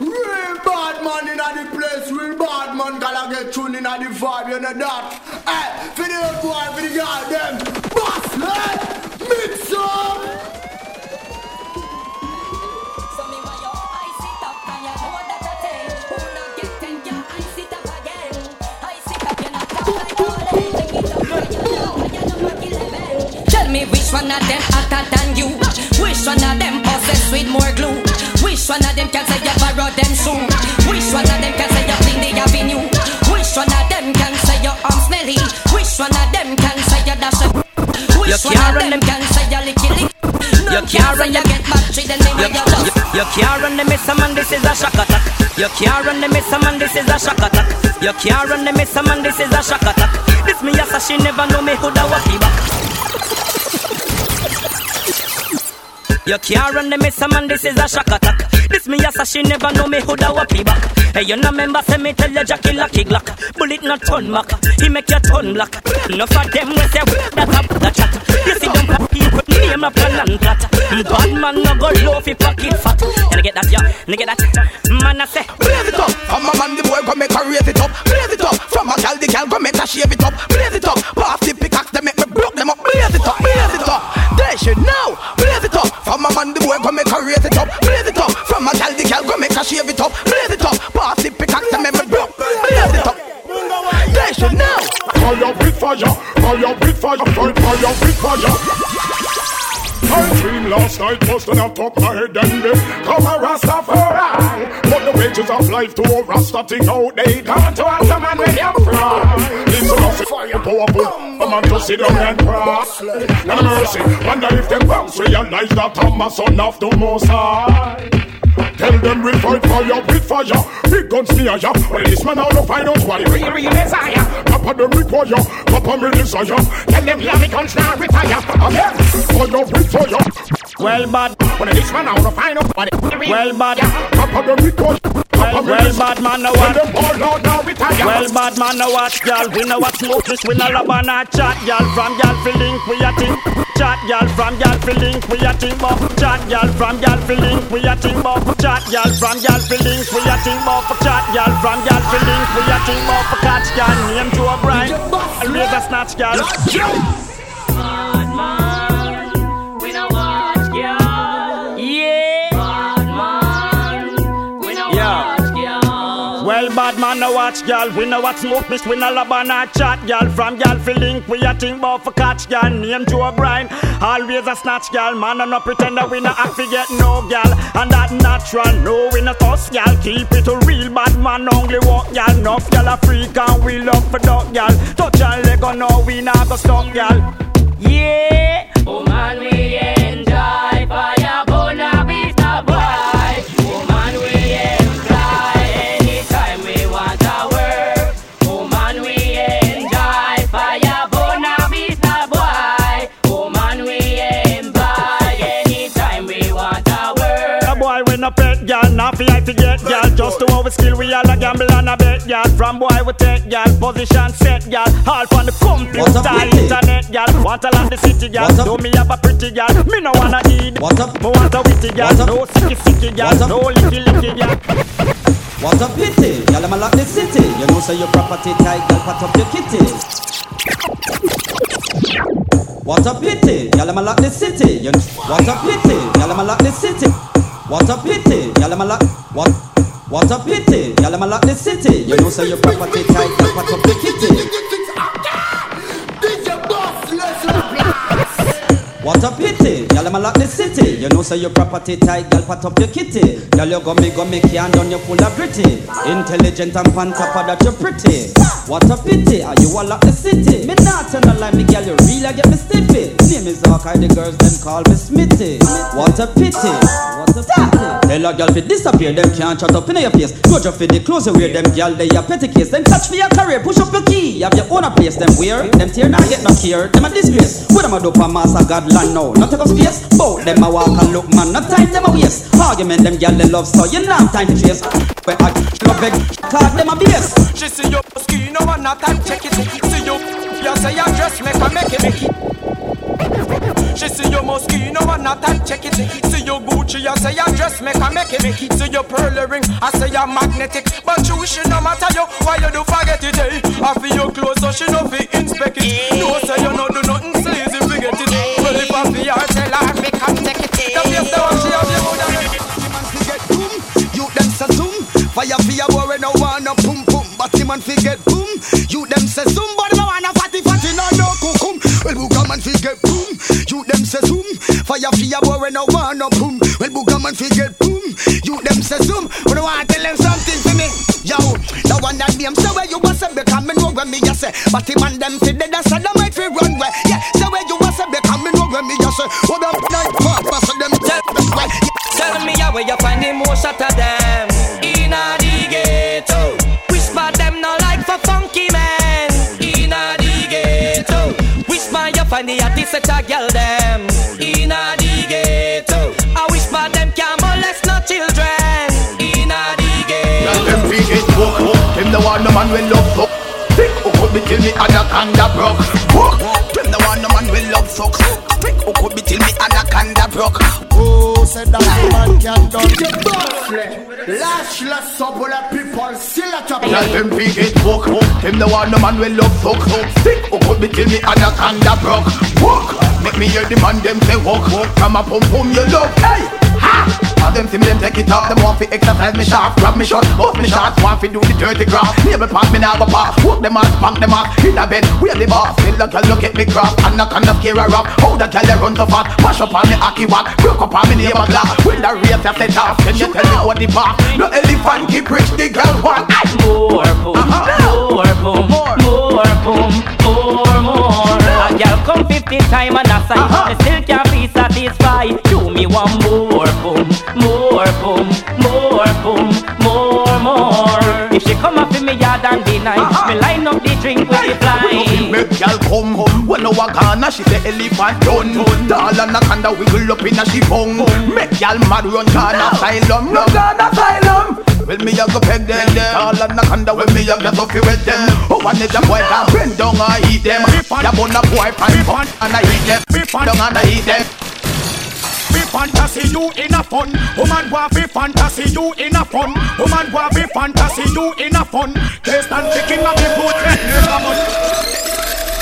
Real bad man in the place, real bad man gotta get tuned in the vibe, you know that. Hey, for the boy, for the girl, them, boss, hey, mix up. Tell me which one of them hotter than you? Which one of them possessed with more glue? Which one of them can say you borrow them shoe? Which one of them can say you clean the avenue? Which one of them can say your arm smelly? Which one of them can say you dash a Which You one of them can say you licky lick? You can't can run you get battery then they You, know you just you, you can't run the miss man, this is a shock attack. You can't run the miss man, this is a shock attack. You can't run the miss man, this is a shock attack. This me yes, she never know me who da walkie back. You can't run the miss man, this is a shock attack. This me yes, she never know me who da walkie back. Hey, you no remember say me tell you Jackie Lucky Glock. Bullet not turn back, he make you turn black. Enough of them we say that up the chat. You see them people name up and flat. Bad man no go low fi pocket fat. And I get that, yeah, and I get that. Man I say, Blaze it up. I'm a man, the boy go make her raise it up. Blaze it up. From a gal, the gal go make her shave it up. Blaze it up. Should know. Blaze it up. From a man, the boy go make her raise it up. Blaze it up. From a gal, the gal go make her shave it up. Blaze it up. Pass the pickaxe, they make me broke. Blaze it up. They should know. Fire with fire, fire with fire, fire, with fire. I dream last night was on top my head and me come a Rastafari. But the wages of life to a Rasta thing out they can't to answer man when you fry. Listen up, fire powerful, man to sit down and cry. No mercy, wonder if them bounce realize that I'm a son of the Most High. Tell them we fight fire with fire. Big guns me a ya. Well, this man out find out what the real, real desire. Papa them require, Papa me desire. Tell them yeah, the guns now retire. Again, fire with fire. Well bad, Well, this man out to find out what well bad, Papa them require, Papa well, well bad man no Tell what. them all out now retire. Well, bad man, no watch, y'all. We no watch smoke this, we no love and a chat, y'all. From y'all fi link, we a think. Chat, y'all. From y'all fi link, we a think about. Chat, y'all. From y'all fi link, we a think about. Chat, y'all. From y'all fi link, we a think about. Chat, y'all. From y'all fi link, we a think about. Catch, y'all. Name to a bride. Always a snatch, y'all. Watch, y'all. We no watch smoke, miss, we no love and a chat, y'all. From y'all fi link, we a think about for catch, y'all. Name Joe Brian, always a snatch, y'all. Man, and no pretend that we no act fi get no, y'all. And that natural, no, we no toss, y'all. Keep it a real bad man, only walk, y'all. Enough, y'all a freak and we love for dog, y'all. Touch y'all leg on, no, we not go stop, y'all. Yeah. Oh man, we enjoy Our skill, we all a gamble and a bet gal. From boy we take gal, position set gal. All from the computer, What's up, pretty? internet gal. Want a land the city up? Do me have a pretty gal. Me no wanna eat. What's up? Me want a witty up? No sicky sicky up? No licky licky gal. What a pity, y'all am a lock the city. You know, say your property tight, girl, pat up your kitty. What a pity, y'all am a lock the city. You know, what a pity, y'all am a lock the city. What a pity, y'all am a lock. What? What a pity, y'all am lock the city. You know, say your property tight, girl, pat up your kitty. What a pity, y'all am a lock the city. You know, say your property tight, girl, pat up your kitty. Girl, you go me, go me, can done, you full of gritty. Intelligent and pan that, you're pretty. What a pity, are you a lock the city? Me not tell no lie, me girl, you really get me stiffy. Name is Hawkeye, the girls, them call me Smitty. What a pity, what a pity. Tell a girl fi disappear, them can't shut up in your face. Go just for the clothes you them girl, they a petty case. Them catch for your career, push up your key. You have your own place, them wear. Them tear not get no care, them a disgrace. What them a do for master God land now? Not take up space. Both them a walk and look, man, no time them a waste. Argument them girl they love so you not time to chase. Where I love beg, cause them a base. She see you ski, no one not time check it. See you, you say your dress make her make it make it. She see your Moschino and not and check it. See your Gucci, I say your dress make a make it. See your pearl ring, I say you're magnetic. But you should no matter you, why you do forget it, eh? I feel your clothes, so she no fi inspect it. No say you no do nothing sleazy, Well if I tell me can take it. The face the one she have you woulda make it. Man fi get boom, you them say zoom. Fire fi a boy no want no boom. But the man fi get boom, you them say zoom. But no want no fatty fatty no no kukum. Well man fi get boom, you them say zoom. Fire fi a boy no want no boom. Well man fi get boom, you them say zoom. But no want tell them something for me. Yo, the one that name say where you was say because me know where me just say. But the man them fi dead and say them might fi run where. Yeah, say where you was say because me know where me just say. Oh them night papa so them tell them why. Tell me how where you find the most out of them Inna the ghetto. Whisper them no like for funky man Inna the ghetto. Whisper you find the hottest set of girl them. Inna the ghetto. I whisper them can't molest no children. Inna the Tell ghetto them fi get book Them the one the man will love fuck. Thick who could be till me anaconda broke? Book Them the one the man will love fuck. Could be till me anaconda broke. Oh, said that man can done. Lâche la pour les people still a top Tell them fi get book Them the one the man will love fuck Thick who could be till me anaconda broke. Book Make me hear the man them say walk From a pum pum you love. Hey! All them see me them take it off. Them want fi exercise me sharp Grab me short Bust me shots Want fi do the dirty graft. Neighbor pass me now go pass Walk them off Spank them off In a bed We are the boss? Still the girl look at me crop And on the scare a rock How the girl they run so fast? Mash up on me hockey walk. Broke up on me neighbor glass When the race have set off Can you tell me what the boss? No elephant keep rich the girl want. More boom, more boom, more. boom, more, more. A girl come 50 time and a uh-huh. sign, me still can't and deny, me line up the drink with the fly. Make y'all come home When no one gonna she say elephant done Doll and a kanda wiggle up in a she bung. Make y'all mad run Ghana asylum. No Ghana asylum. Well me a go peg them. Doll and a kanda when me a get up with them. Oh one is a boy can bend down and eat them. Ya bun a boy pan fun and I eat them. Down and I eat them Be fantasy, you in a fun. Woman want be fantasy, you in a fun. Woman want be fantasy, you in a fun. Taste and picking up the food.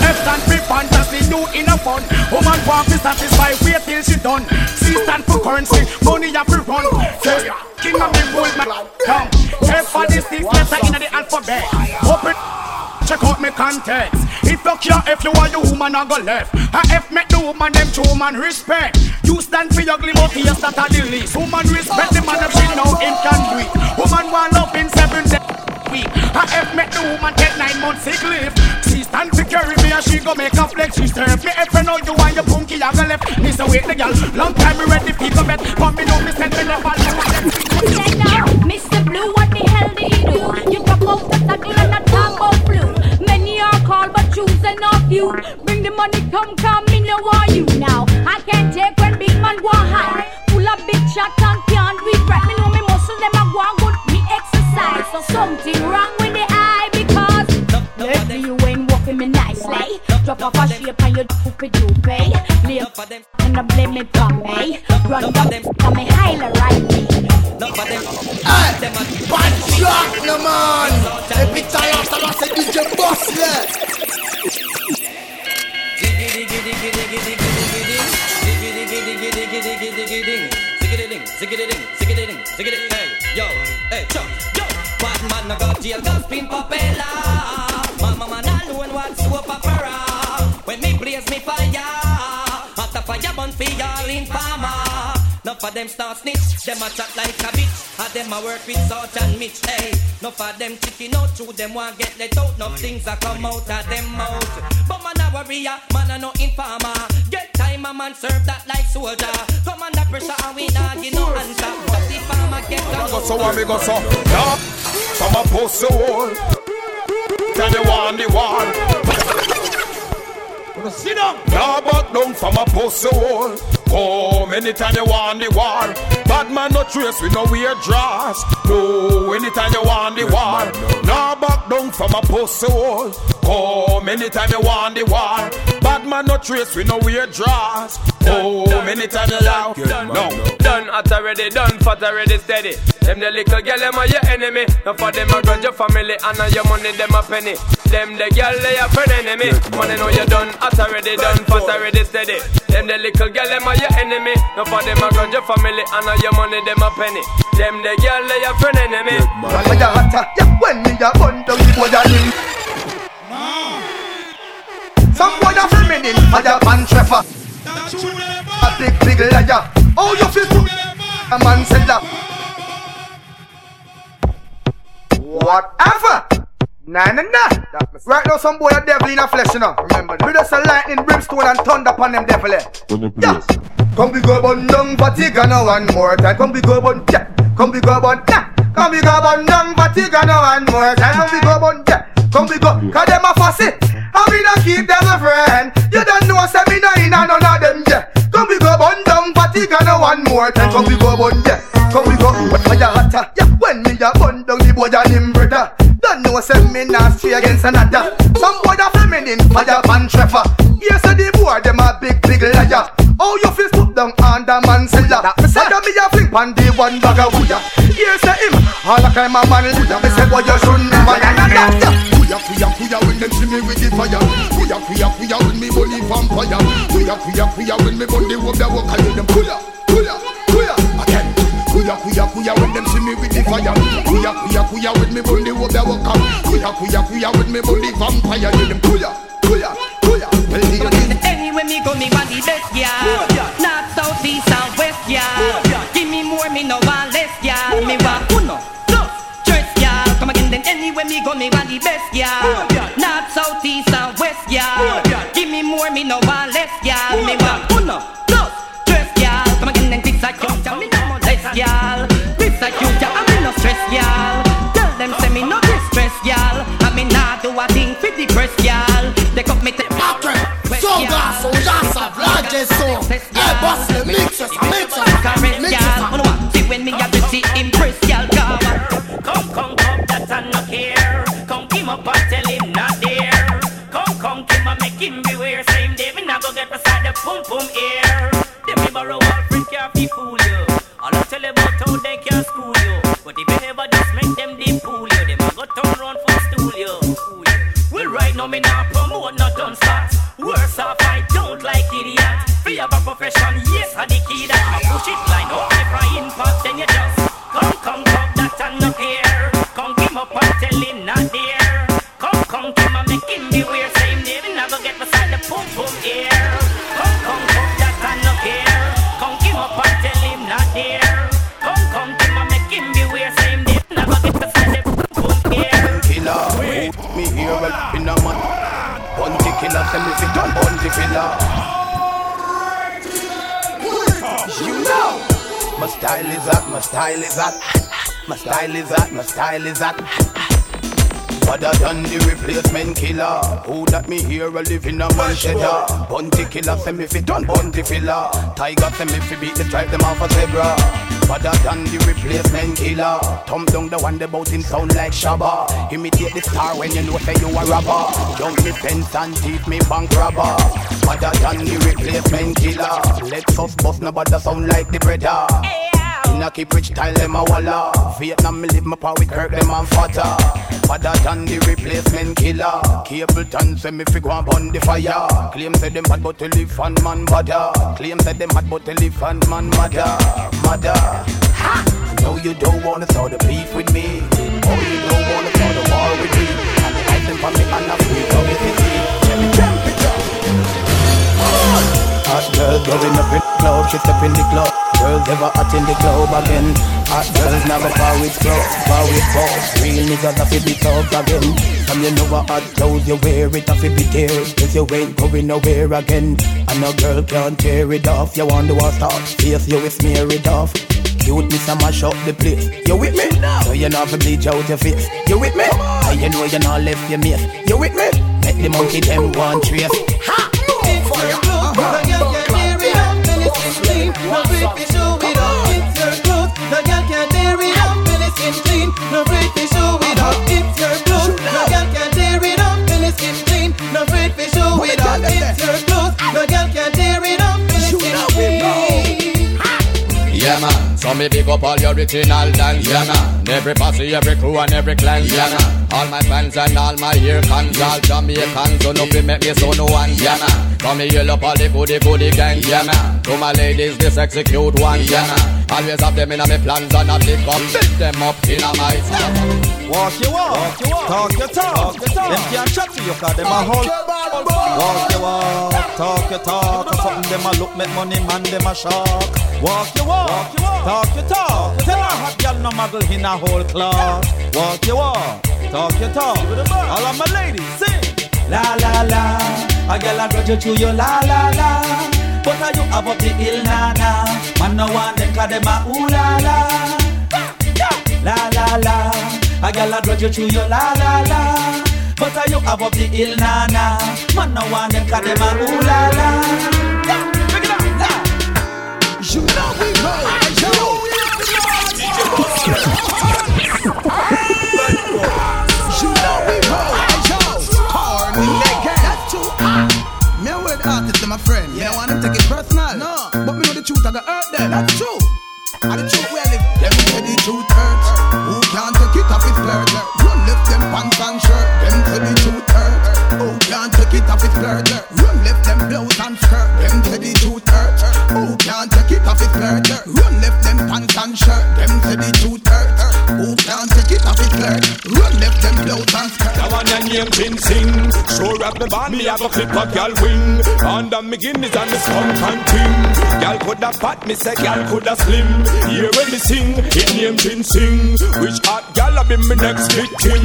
F stand for fantasy, you in a fun. Woman want be satisfied, wait till she done. C stand for currency, money you fi run. Taste king of the gold, man. Come. The six letter in the alphabet. Open. Check out me context. If you care, if you are the woman, I go left. A F make the woman them true man respect. You stand for your ugly, but yes, that are the least. Woman respect the man if she know him can do it. Woman want love in seven days week. A F make the woman take nine months sick leave. She stand to carry me and she go make a flex. She serve me if you know you want your punky, I go left. Me say wait the girl, long time me ready people bet. But me know me send me never now, Mr. Blue, what the hell did he do? You talk about the tackle and the few. Bring the money, come, come, me no want you now. I can't take when big man go high. Full of big shot and can't regret. Me know me muscle them a go good. Me exercise, so something wrong with the eye because lately you ain't walking me nicely. Drop off a shape and you stupid you pay. Up and I blame it on me. Run down them, and me highly right me. Hey, bad shot no man Every time after I say DJ Boss Yo, hey, chop, yo. Bad man no go jail, cause pin papella. Mama man alone want soap opera. When me blaze me fire, hot a fire burn for y'all in farmer. Enough of them start snitch, them a chat like a bitch. And them a work with Sarge and Mitch, hey. Enough of them chicken out, through them want get let out. Enough things a come out of them mouth. But man a warrior, man a no informer. Get time a man serve that like soldier. Come under pressure and we not give no answer. But the farmer get I down. go so and me go so. Yeah, from a post the wall. Tell you want the war. Sit down Now back down from a post the wall. Come anytime you want the war. Bad man no trace, we no wear dress. No, anytime you want the war. Now back down from a pussy hole. Oh, many time you want the war. Bad man no trace, we no weird draws. Oh, many time you out. No. Done, hot already, done, fat already, steady. Them the little girl, them are your enemy. Now for them, I grudge your family, and now your money, them a penny. Them the girl, they a friend enemy. Money know you done, hot already, done, fat already, steady. Them the little girl, them are your enemy. Now for them, I grudge your family, and now your money, them a penny. Them the girl, they a friend enemy. When me a bun down the boy Some boy a feminine, fire pan treffer. A big big liar. Oh you feel too? A man said that. Whatever. Nah, nah, nah. Right now, some boy a devil in a flesh, you know. Remember, me just a lightning, brimstone, and thunder upon them devil. Eh. Yeah. Come we go bun down, fatigue now one more time. Come we go bun, yeah. Come we go bun, yeah. Come we go bun down, fatigue now one more time. Come we go bun, yeah. Come we go, cause them a fussy. I mean I keep them a friend. You don't know, say me no in none of them, yeah. Come we go bun down, fatigue now one more time. Come we go bun, yeah. Come we go, fire hotter, yeah. When me a bun down, the boy a him brother. Don't know, say me not stray against another. Some boy a feminine, fire pan treffer. Yes, say the boy them a big big liar. Oh, you feel put down under man cellar. Sada me a fling pan the one bag of wood. Here say him, all a kind of man. Me say boy you should never ya me with the fire. Kuya kuya when me bully vampire. Kuya kuya when me bully walk the walk. I them kuya kuya kuya again. Kuya kuya kuya when them see me with the fire. Kuya kuya kuya when me bully walk the walk. Kuya kuya when me bully vampire. Them kuya kuya less. Me want uno, dos, tres, yeah. Come again, then this I count, yeah. Me no molest, yeah. This I count, yeah. I me no stress, yeah. Tell them say me no distress, yeah. I me nah do a thing for the press, yeah. They cut me to Son gas, son gas, vlage son Eh, boss, le mixes, pum pum ear. Killer, tell me fit on Bounty Killer You know My style is that, my style is that My style is that, my style is that Other than the replacement killer Who that me here a in a man cheddar Bounty Killer, say me fit on bunty filler Tiger, say me fi beat the tribe them off a zebra Other than the replacement killer. Thumb down the one that bout him sound like Shabba. Imitate the star when you know say you a robber. Jump me fence and teeth me bank robber. Other than the replacement killer. Lexus bust nobody sound like the brother in a keep rich style them a walla. Vietnam me live my power with Kirk them and fatter Father than the replacement killer. Capleton say me fi go burn the fire. Claim say them bad but to live man bother Claim say them bad but to live man mother Mother Ha! No you don't wanna start the beef with me. Oh you don't wanna start the war with me. And the item for me and a free publicity Tell me temperature Hot girls going up in the club, she step in the club Girls ever hot in the club again. Hot girls never far with club, far with club. Real niggas have to be tough again. Some you know what hot clothes you wear it have to be tear Cause you ain't going nowhere again And no girl can't tear it off You want wonder what's top, face you will smear it off. Cute me some mash up the place. You with me? So you know to bleach out your face. You with me? And you know you not left your mate? You with me? Make the monkey them one trace. Ha! No afraid to show it up, It's your clothes. No girl can tear it up, Till it skin clean. No afraid to show it up, It's your clothes. No girl can tear it up. Till it's skin clean. Yeah man, so me big up all your original dance, yeah man. Every posse, every crew and every clan, yeah man. All my fans and all my ear cons, all Jamaican, so no be make me so no one, yeah man. Come yell up all the goody goody gang, yeah man. To my ladies, this execute one, yeah man. Always have them in my plans and I pick up, build them up in a my Walk your walk, talk your talk. Them can't chat to you 'cause them a hold. Walk your walk, talk your talk. Or something them a look, make money, man, them a shock. Walk your walk, talk your talk. Tell a hot girl no muggle in a whole class. Walk your walk, talk your talk. All of my ladies, sing. La la la, a girl a grudge you to you la la la. But are you up the hill na na? Man no want them 'cause them a ooh la la. La la la, a girl a grudge you to you la la la. But are you up the hill na na? Man no want them 'cause them a ooh la la. You know we roll, yo. Have a clip a gal wing me Guinness and me skunk and ting Gal coulda fat me say gal coulda slim. Hear when me sing it name Jin Sing. Which hot gal a be me next victim?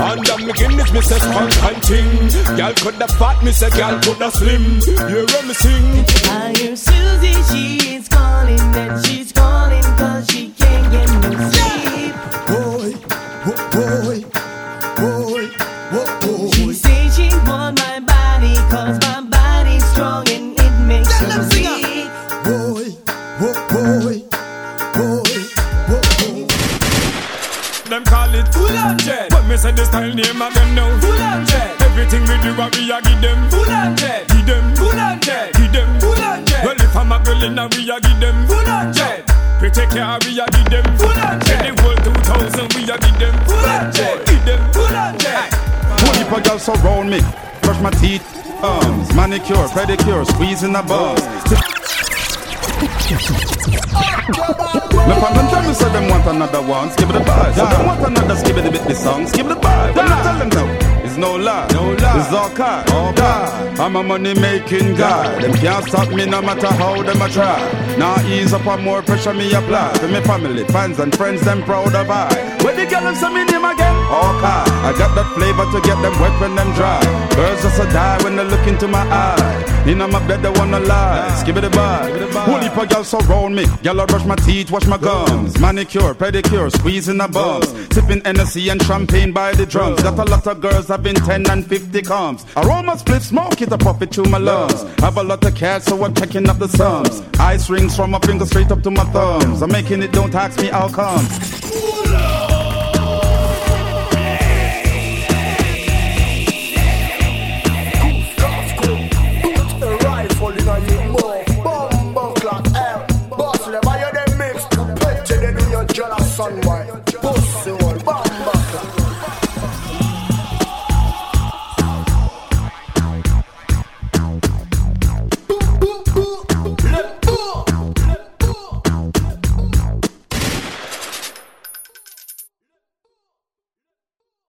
Under me Guinness me say skunk and ting. Gal coulda fat me say gal coulda slim. Hear when me sing. I hear Susie, she is calling, and she's calling cause she Them call it full on jet. When me say the style name of them now Full on jet. Everything we do what we a give them Full on jet. Give them full on jet. Give them full on jet. Well if I'm a girl in a we a give them full on jet. Pretty care we a give them full on jet. Any world 2000 we a give them full on jet. Give them full on jet. Whole heap of girls surround me. Brush my teeth, arms, manicure, pedicure, squeezing the bums. Me pan them tell me say them want another one, skip the vibe. So them want another skip the bit the song, skip the vibe. When I tell them no, it's no lie, no lie. It's all car, all die. I'm a money making guy. Them can't stop me no matter how them a try. Now ease up on more pressure me apply. For me family, fans and friends, them proud of I. Where the girl say me? All. I got that flavor to get them wet when them dry. Girls just a die when they look into my eye. In my bed they wanna lie. Give it a vibe. Whole heap of girls surround me. Girl I brush my teeth, wash my gums. Manicure, pedicure, squeezing the bums. Sipping Hennessy and champagne by the drums. Got a lot of girls having 10 and 50 comes. Aroma split smoke it, I pop it through my lungs. Have a lot of cash, so I'm checking up the sums. Ice rings from my finger straight up to my thumbs. I'm making it, don't ask me how come. Eh.